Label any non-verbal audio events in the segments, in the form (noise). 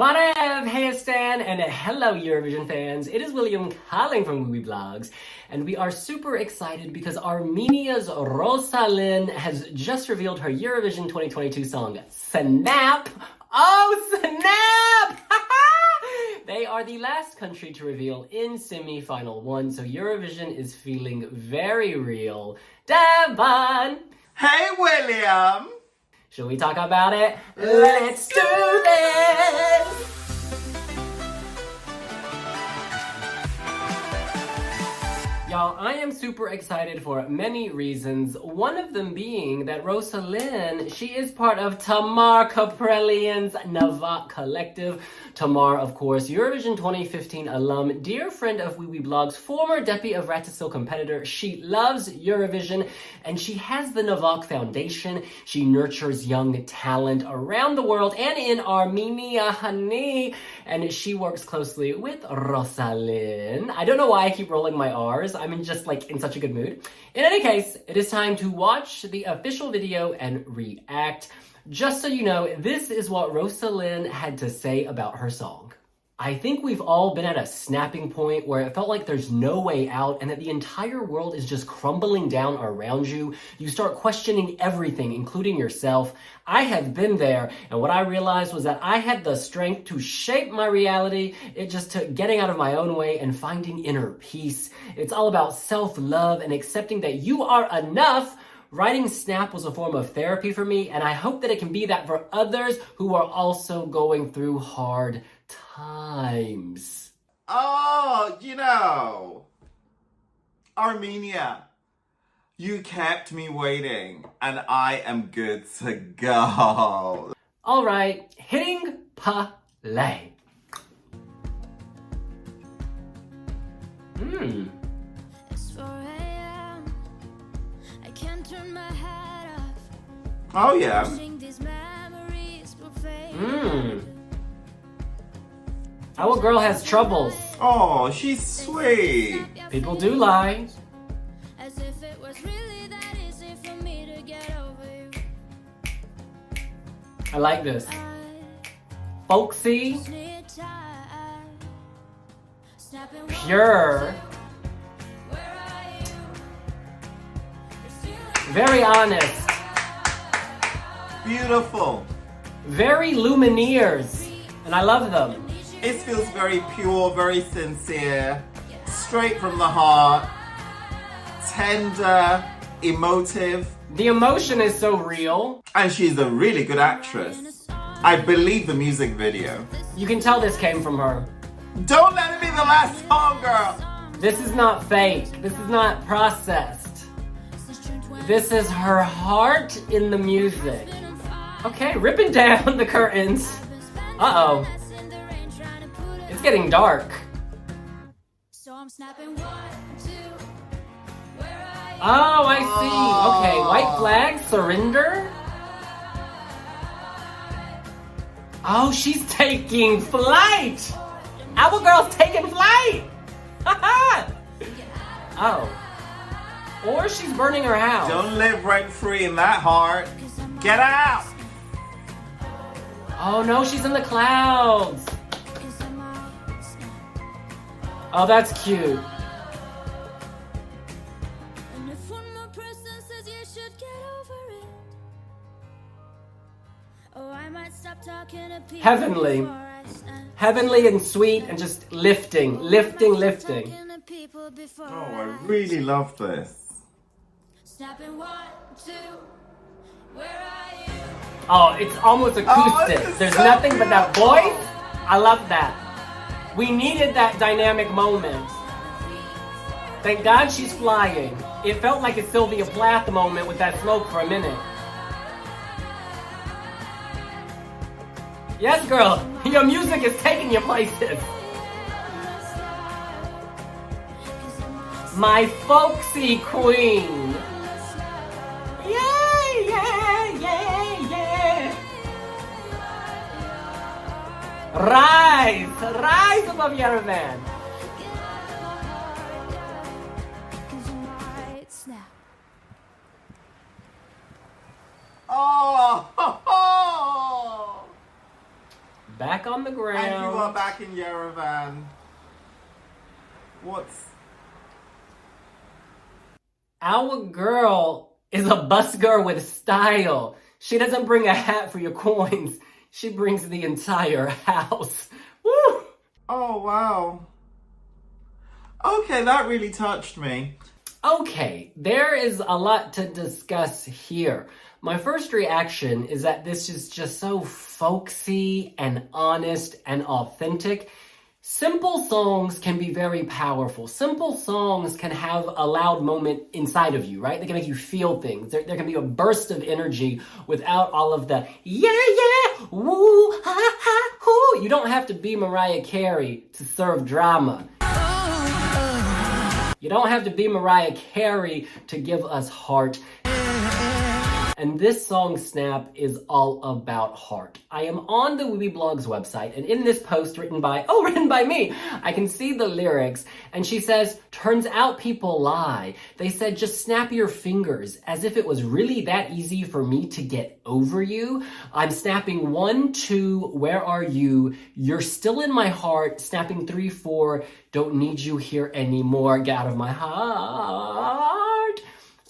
Barev, hey Stan, and hello Eurovision fans. It is William calling from Wiwibloggs, and we are super excited because Armenia's Rosa Linn has just revealed her Eurovision 2022 song, Snap. Oh, Snap! (laughs) they are the last country to reveal in semi-final one, so Eurovision is feeling very real. Devon! Hey, William! Should we talk about it? Let's do this! Y'all, I am super excited for many reasons. One of them being that Rosa Linn, she is part of Tamar Kaprelian's Nvak Collective. Tamar, of course, Eurovision 2015 alum, dear friend of Wiwibloggs, former Depi Evratesil competitor. She loves Eurovision and she has the Nvak Foundation. She nurtures young talent around the world and in Armenia, honey. And she works closely with Rosa Linn. I don't know why I keep rolling my R's. I'm in just like in such a good mood. In any case, it is time to watch the official video and react. Just so you know, this is what Rosa Linn had to say about her song. I think we've all been at a snapping point where it felt like there's no way out and that the entire world is just crumbling down around you. You start questioning everything, including yourself. I have been there, and what I realized was that I had the strength to shape my reality. It just took getting out of my own way and finding inner peace. It's all about self love and accepting that you are enough. Writing Snap was a form of therapy for me, and I hope that it can be that for others who are also going through hard times. Oh, you know, Armenia, you kept me waiting, and I am good to go. All right, hitting play. Hmm. It's 4 a.m. these memories will fade. Our girl has troubles. Oh, she's sweet. People do lie. As if it was really that easy for me to get over you. I like this. I Folksy, just need time. Snapping pure, Where are you? You're still very honest, Beautiful. very lumineers, and I love them. It feels very pure, very sincere, straight from the heart, tender, emotive, The emotion is so real. and she's a really good actress. I believe the music video. You can tell this came from her. Don't let it be the last song, girl. This is not fake. This is not processed. This is her heart in the music. Okay, ripping (laughs) down the curtains. Uh oh, it's getting dark. So I'm snapping one, two. Where are you? Oh, I see. Okay, white flag, surrender. Oh, she's taking flight. Our girl's taking flight. (laughs) oh. Or she's burning her house. Don't live rent free in that heart. Get out. Oh no, she's in the clouds. Talking that's cute. Oh, Heavenly. before I snap. Heavenly and sweet and just lifting, oh, lifting, lifting. Talking to people before Oh, I I really love this. Snapping one, two. Where are you? Oh, it's almost acoustic. this is There's so nothing but that voice. I love that. We needed that dynamic moment. Thank God she's flying. It felt like a Sylvia Plath moment with that smoke for a minute. Yes, girl, (laughs) your music is taking you places. My folksy queen. Yeah, Rise, rise above Yerevan. Cause you might. Oh, (laughs) back on the ground. And you are back in Yerevan. What's Our girl is a busker with style. She doesn't bring a hat for your coins. She brings the entire house. (laughs) Woo! Oh wow. Okay, that really touched me. Okay, there is a lot to discuss here. My first reaction is that this is just so folksy and honest and authentic. Simple songs can be very powerful. Simple songs can have a loud moment inside of you, right? They can make you feel things. There, there can be a burst of energy without all of the yeah, yeah, woo, ha, ha, hoo. You don't have to be Mariah Carey to serve drama. You don't have to be Mariah Carey to give us heart. And this song, Snap, is all about heart. I am on the Wiwibloggs website, and in this post written by, (laughs) oh, written by me, I can see the lyrics, and she says, Turns out people lie. They said, just snap your fingers, as if it was really that easy for me to get over you. I'm snapping one, two, where are you? You're still in my heart. Snapping three, four, don't need you here anymore. Get out of my heart.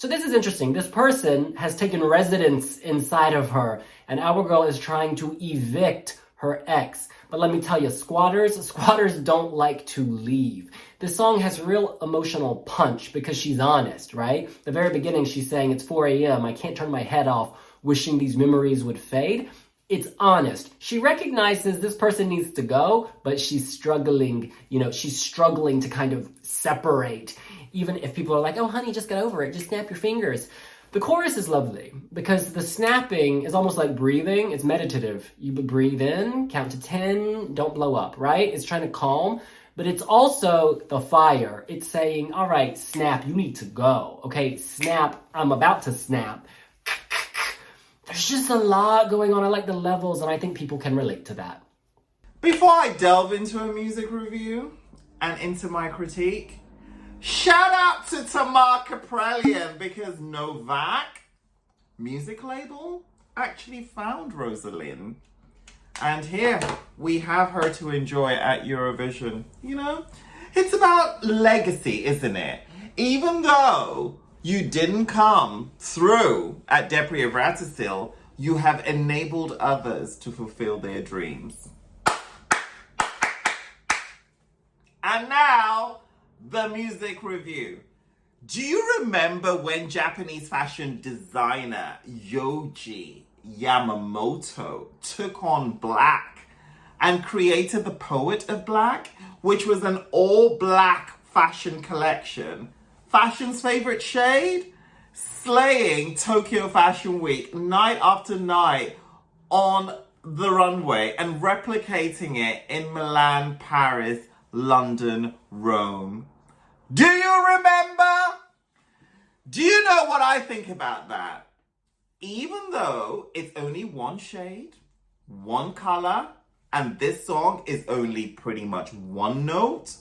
So this is interesting. This person has taken residence inside of her, and our girl is trying to evict her ex. But let me tell you, squatters, (laughs) squatters don't like to leave. This song has real emotional punch because she's honest, right? The very beginning, she's saying, It's 4 a.m., I can't turn my head off, wishing these memories would fade. It's honest. She recognizes this person needs to go, but she's struggling, you know, she's struggling to kind of separate even if people are like, oh, honey, just get over it, just snap your fingers. The chorus is lovely because the snapping is almost like breathing. It's meditative. You breathe in, count to 10, don't blow up, right? It's trying to calm, but it's also the fire. It's saying, all right, snap, you need to go. Okay, snap, I'm about to snap. There's just a lot going on. I like the levels, and I think people can relate to that. Before I delve into a music review and into my critique, Shout out to Tamar Kaprelian because Nvak music label actually found Rosa Linn. And here we have her to enjoy at Eurovision. You know, it's about legacy, isn't it? Even though you didn't come through at Depi Evratesil, you have enabled others to fulfill their dreams. And now the music review. Do you remember when Japanese fashion designer Yohji Yamamoto took on black and created the Poet of Black, which was an all black fashion collection? Fashion's favorite shade? Slaying Tokyo Fashion Week night after night on the runway and replicating it in Milan, Paris, London, Rome. Do you remember? Do you know what I think about that? Even though it's only one shade, one color, and this song is only pretty much one note,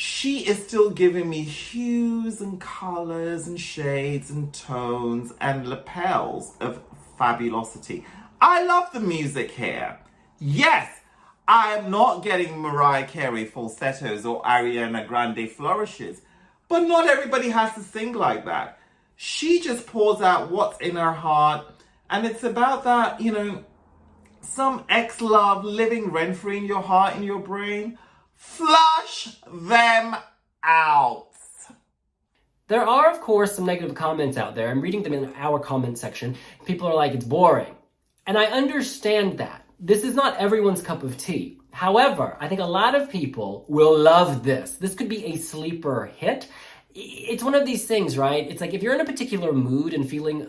she is still giving me hues and colors and shades and tones and lapels of fabulosity. I love the music here. Yes, I am not getting Mariah Carey falsettos or Ariana Grande flourishes, but not everybody has to sing like that. She just pours out what's in her heart, and it's about that, you know, some ex love living rent free in your heart, in your brain. Flush them out. There are, of course, some negative comments out there. I'm reading them in our comment section. People are like, it's boring. And I understand that this is not everyone's cup of tea. However, I think a lot of people will love this. This could be a sleeper hit. It's one of these things, right? It's like if you're in a particular mood and feeling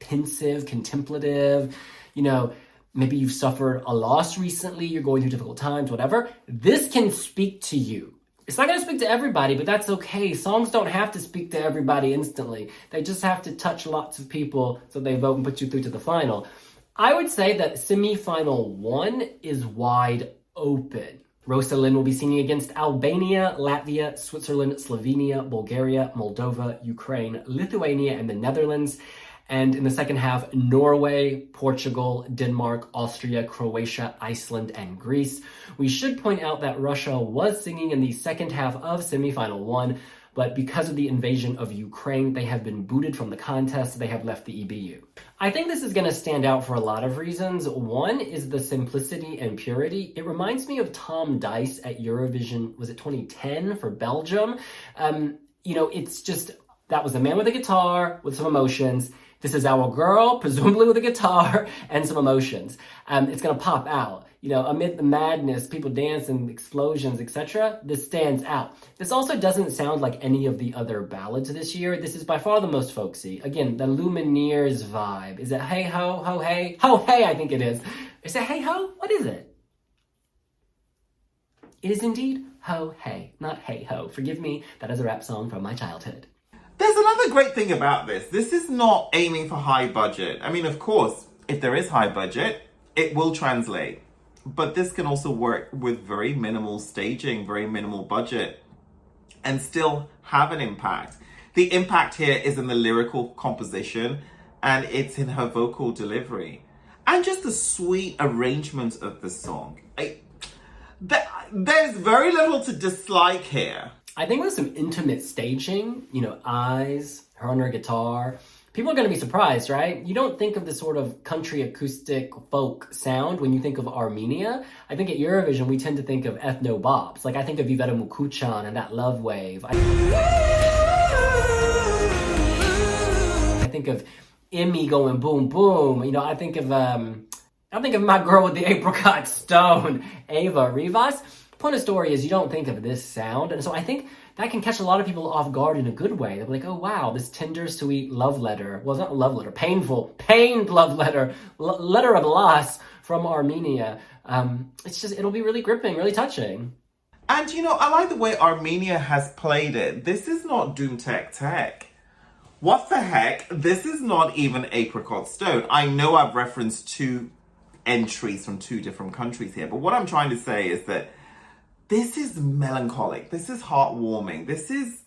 pensive, contemplative, you know, maybe you've suffered a loss recently, you're going through difficult times, whatever, this can speak to you. It's not going to speak to everybody, but that's okay. Songs don't have to speak to everybody instantly. They just have to touch lots of people so they vote and put you through to the final. I would say that semifinal one is wide open. Rosa Linn will be singing against Albania, Latvia, Switzerland, Slovenia, Bulgaria, Moldova, Ukraine, Lithuania, and the Netherlands. And in the second half, Norway, Portugal, Denmark, Austria, Croatia, Iceland, and Greece. We should point out that Russia was singing in the second half of semifinal one, but because of the invasion of Ukraine, they have been booted from the contest. They have left the EBU. I think this is going to stand out for a lot of reasons. One is the simplicity and purity. It reminds me of Tom Dice at Eurovision, was it 2010 for Belgium? Um, you know, it's just that was a man with a guitar with some emotions. This is our girl, presumably with a guitar (laughs) and some emotions. Um, it's gonna pop out. You know, amid the madness, people dancing, explosions, etc. This stands out. This also doesn't sound like any of the other ballads this year. This is by far the most folksy. Again, the Lumineers vibe. Is it hey ho ho hey ho hey? I think it is. Is it hey ho? What is it? It is indeed ho hey, not hey ho. Forgive me, that is a rap song from my childhood. There's another great thing about this. This is not aiming for high budget. I mean, of course, if there is high budget, it will translate. But this can also work with very minimal staging, very minimal budget, and still have an impact. The impact here is in the lyrical composition and it's in her vocal delivery. And just the sweet arrangement of the song. I, there, there's very little to dislike here. I think with some intimate staging, you know, eyes, her on her guitar, people are going to be surprised, right? You don't think of the sort of country acoustic folk sound when you think of Armenia. I think at Eurovision, we tend to think of ethno bops. Like, I think of Iveta Mukuchyan and that love wave. I, I think of Emmy going boom, boom. You know, I think of, um, I think of my girl with the apricot stone, Eva Rivas point of story is you don't think of this sound. And so I think that can catch a lot of people off guard in a good way. They're like, oh wow, this tender, sweet love letter. Well, it's not a love letter, painful, pained love letter, L- letter of loss from Armenia. Um, it's just, it'll be really gripping, really touching. And you know, I like the way Armenia has played it. This is not Dum Tek Tek. What the heck? This is not even Apricot Stone. I know I've referenced two entries from two different countries here, but what I'm trying to say is that this is melancholic. This is heartwarming. This is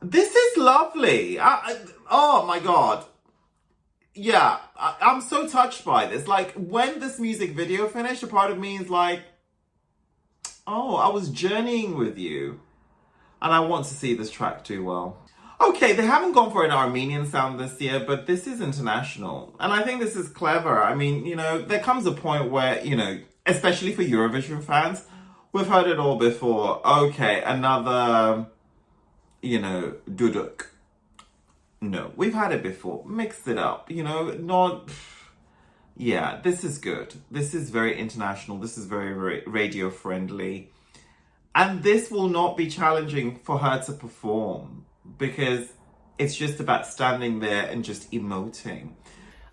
this is lovely. I, I, oh my god. Yeah, I, I'm so touched by this. Like when this music video finished, a part of me is like, oh, I was journeying with you, and I want to see this track do well. Okay, they haven't gone for an Armenian sound this year, but this is international. And I think this is clever. I mean, you know, there comes a point where, you know, especially for Eurovision fans, we've heard it all before. Okay, another, you know, duduk. No, we've had it before. Mix it up, you know, not. Yeah, this is good. This is very international. This is very, very radio friendly. And this will not be challenging for her to perform because it's just about standing there and just emoting.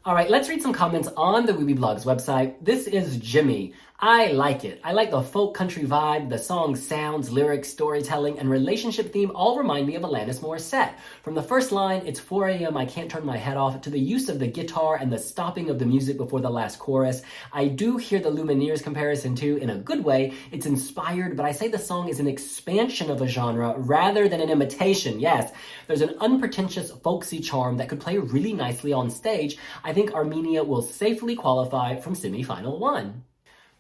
All right, let's read some comments on the Wiwibloggs website. This is Jimmy. I like it. I like the folk country vibe, the song sounds, lyrics, storytelling, and relationship theme all remind me of Alanis Morissette. From the first line, it's 4 a.m., I can't turn my head off, to the use of the guitar and the stopping of the music before the last chorus. I do hear the Lumineers comparison too, in a good way. It's inspired, but I say the song is an expansion of a genre rather than an imitation. Yes, there's an unpretentious folksy charm that could play really nicely on stage. Think Armenia will safely qualify from semifinal one.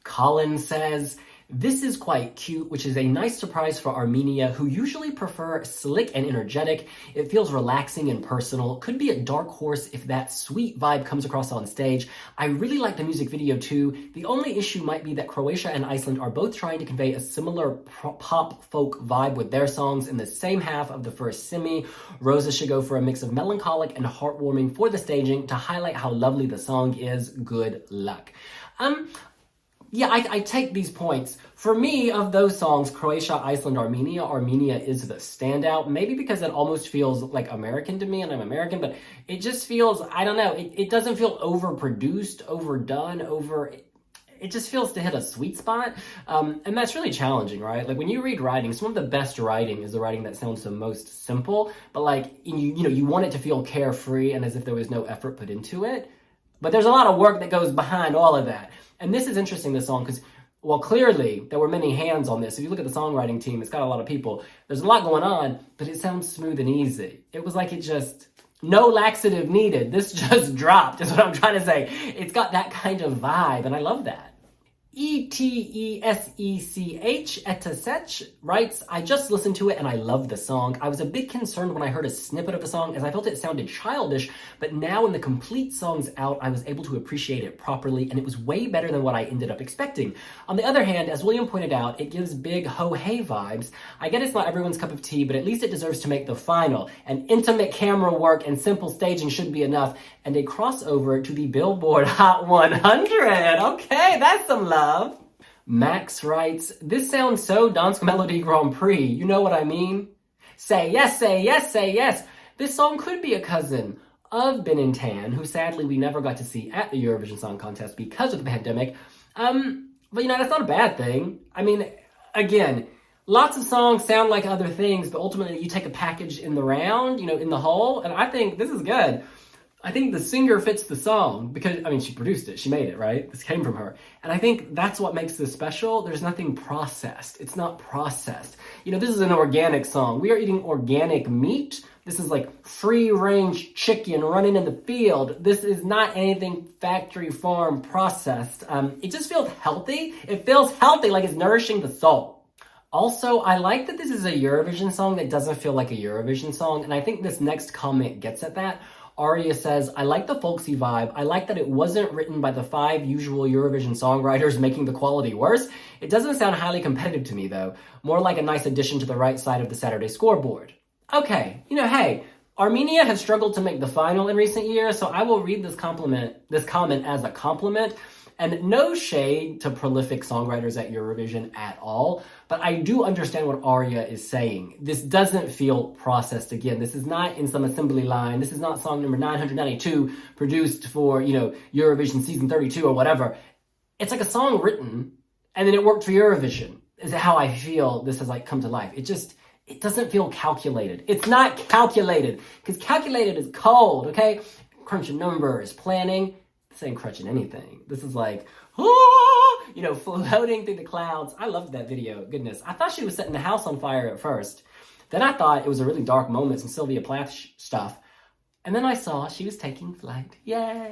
Colin says, this is quite cute, which is a nice surprise for Armenia, who usually prefer slick and energetic. It feels relaxing and personal. Could be a dark horse if that sweet vibe comes across on stage. I really like the music video too. The only issue might be that Croatia and Iceland are both trying to convey a similar pop folk vibe with their songs in the same half of the first semi. Rosa should go for a mix of melancholic and heartwarming for the staging to highlight how lovely the song is. Good luck. Um, yeah, I, I, take these points. For me, of those songs, Croatia, Iceland, Armenia, Armenia is the standout. Maybe because it almost feels like American to me, and I'm American, but it just feels, I don't know, it, it doesn't feel overproduced, overdone, over. It just feels to hit a sweet spot. Um, and that's really challenging, right? Like when you read writing, some of the best writing is the writing that sounds the most simple, but like, you, you know, you want it to feel carefree and as if there was no effort put into it. But there's a lot of work that goes behind all of that. And this is interesting, this song, because well, clearly there were many hands on this. If you look at the songwriting team, it's got a lot of people. There's a lot going on, but it sounds smooth and easy. It was like it just No laxative needed. This (laughs) just dropped, is what I'm trying to say. It's got that kind of vibe, and I love that. E T E S E C H Etesech writes, I just listened to it and I love the song. I was a bit concerned when I heard a snippet of the song as I felt it sounded childish, but now when the complete song's out, I was able to appreciate it properly and it was way better than what I ended up expecting. On the other hand, as William pointed out, it gives big ho hey vibes. I get it's not everyone's cup of tea, but at least it deserves to make the final. And intimate camera work and simple staging should be enough, and a crossover to the Billboard Hot 100. Okay, that's some love. Max writes, This sounds so Dansk Melodi Grand Prix. You know what I mean? Say yes, say yes, say yes. This song could be a cousin of Ben and Tan, who sadly we never got to see at the Eurovision Song Contest because of the pandemic. Um, but you know, that's not a bad thing. I mean, again, lots of songs sound like other things, but ultimately you take a package in the round, you know, in the whole, and I think this is good. I think the singer fits the song because I mean she produced it, she made it, right? This came from her. And I think that's what makes this special. There's nothing processed. It's not processed. You know, this is an organic song. We are eating organic meat. This is like free range chicken running in the field. This is not anything factory farm processed. Um, it just feels healthy. It feels healthy, like it's nourishing the soul. Also, I like that this is a Eurovision song that doesn't feel like a Eurovision song, and I think this next comment gets at that. Aria says, I like the folksy vibe. I like that it wasn't written by the five usual Eurovision songwriters making the quality worse. It doesn't sound highly competitive to me, though. More like a nice addition to the right side of the Saturday scoreboard. Okay, you know, hey, Armenia has struggled to make the final in recent years, so I will read this compliment, this comment as a compliment. And no shade to prolific songwriters at Eurovision at all, but I do understand what Aria is saying. This doesn't feel processed again. This is not in some assembly line. This is not song number 992 produced for, you know, Eurovision season 32 or whatever. It's like a song written and then it worked for Eurovision. Is how I feel this has like come to life. It just, it doesn't feel calculated. It's not calculated because calculated is cold, okay? Crunching numbers, planning ain't crutching anything. This is like, oh, you know, (laughs) floating through the clouds. I loved that video. Goodness. I thought she was setting the house on fire at first. Then I thought it was a really dark moment, some Sylvia Plath sh- stuff. And then I saw she was taking flight. Yay.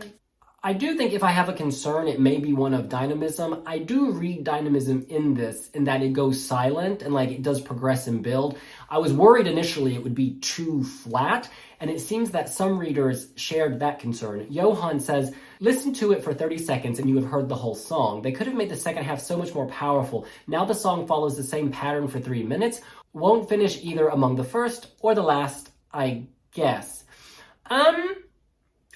I do think if I have a concern, it may be one of dynamism. I do read dynamism in this, in that it goes silent and like it does progress and build. I was worried initially it would be too flat, and it seems that some readers shared that concern. Johan says, Listen to it for 30 seconds and you have heard the whole song. They could have made the second half so much more powerful. Now the song follows the same pattern for three minutes. Won't finish either among the first or the last, I guess. Um,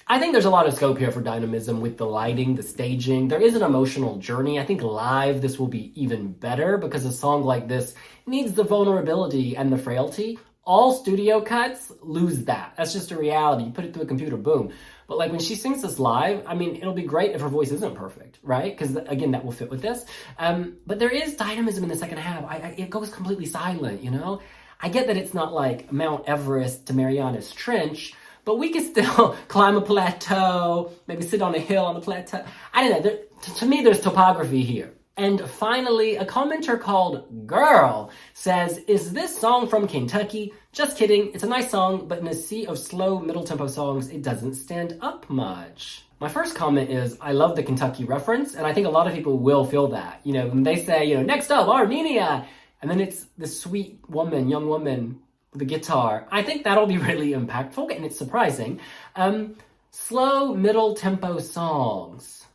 I think there's a lot of scope here for dynamism with the lighting, the staging. There is an emotional journey. I think live this will be even better because a song like this needs the vulnerability and the frailty. All studio cuts lose that. That's just a reality. You put it through a computer, boom. But like when she sings this live, I mean, it'll be great if her voice isn't perfect, right? Because again, that will fit with this. Um, but there is dynamism in the second half. I, I, it goes completely silent, you know. I get that it's not like Mount Everest to Marianas Trench, but we can still (laughs) climb a plateau, maybe sit on a hill on the plateau. I don't know. There, to me, there's topography here. And finally, a commenter called Girl says, Is this song from Kentucky? Just kidding. It's a nice song, but in a sea of slow middle tempo songs, it doesn't stand up much. My first comment is, I love the Kentucky reference, and I think a lot of people will feel that. You know, when they say, you know, next up, Armenia, and then it's the sweet woman, young woman the guitar. I think that'll be (laughs) really impactful and it's surprising. Um, slow middle tempo songs.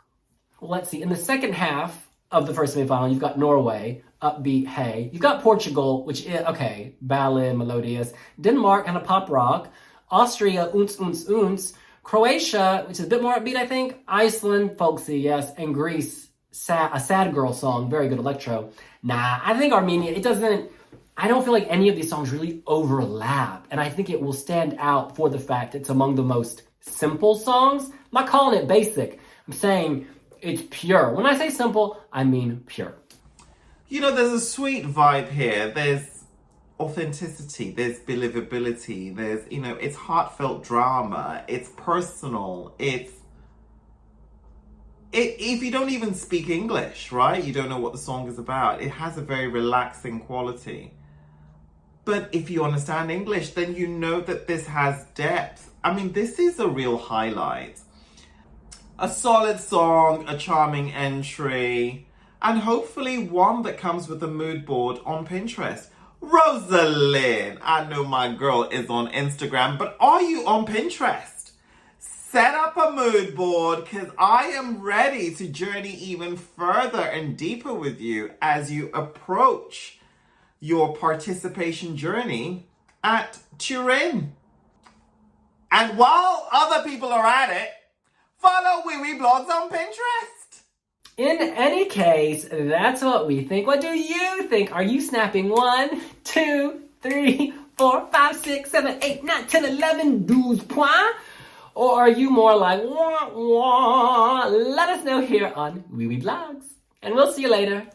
Well, let's see. In the second half of the first semifinal, you've got Norway, upbeat, hey. You've got Portugal, which is, okay, ballad, melodious. Denmark, kind of pop rock. Austria, unz, unz, unz. Croatia, which is a bit more upbeat, I think. Iceland, folksy, yes. And Greece, sad, a sad girl song, very good electro. Nah, I think Armenia, it doesn't I don't feel like any of these songs really overlap. And I think it will stand out for the fact it's among the most simple songs. I'm not calling it basic. I'm saying it's pure. When I say simple, I mean pure. You know, there's a sweet vibe here. There's authenticity, there's believability, there's, you know, it's heartfelt drama, it's personal, it's it, if you don't even speak English, right? You don't know what the song is about. It has a very relaxing quality. But if you understand English, then you know that this has depth I mean, this is a real highlight. A solid song, a charming entry, and hopefully one that comes with a mood board on Pinterest. Rosa Linn, I know my girl is on Instagram, but are you on Pinterest? Set up a mood board because I am ready to journey even further and deeper with you as you approach your participation journey at Turin. And while other people are at it, follow Wiwibloggs on Pinterest. In any case, that's what we think. What do you think? Are you snapping one, two, three, four, five, six, seven, eight, nine, ten, eleven, douze points? Or are you more like wah wah? Let us know here on Wiwibloggs. And we'll see you later.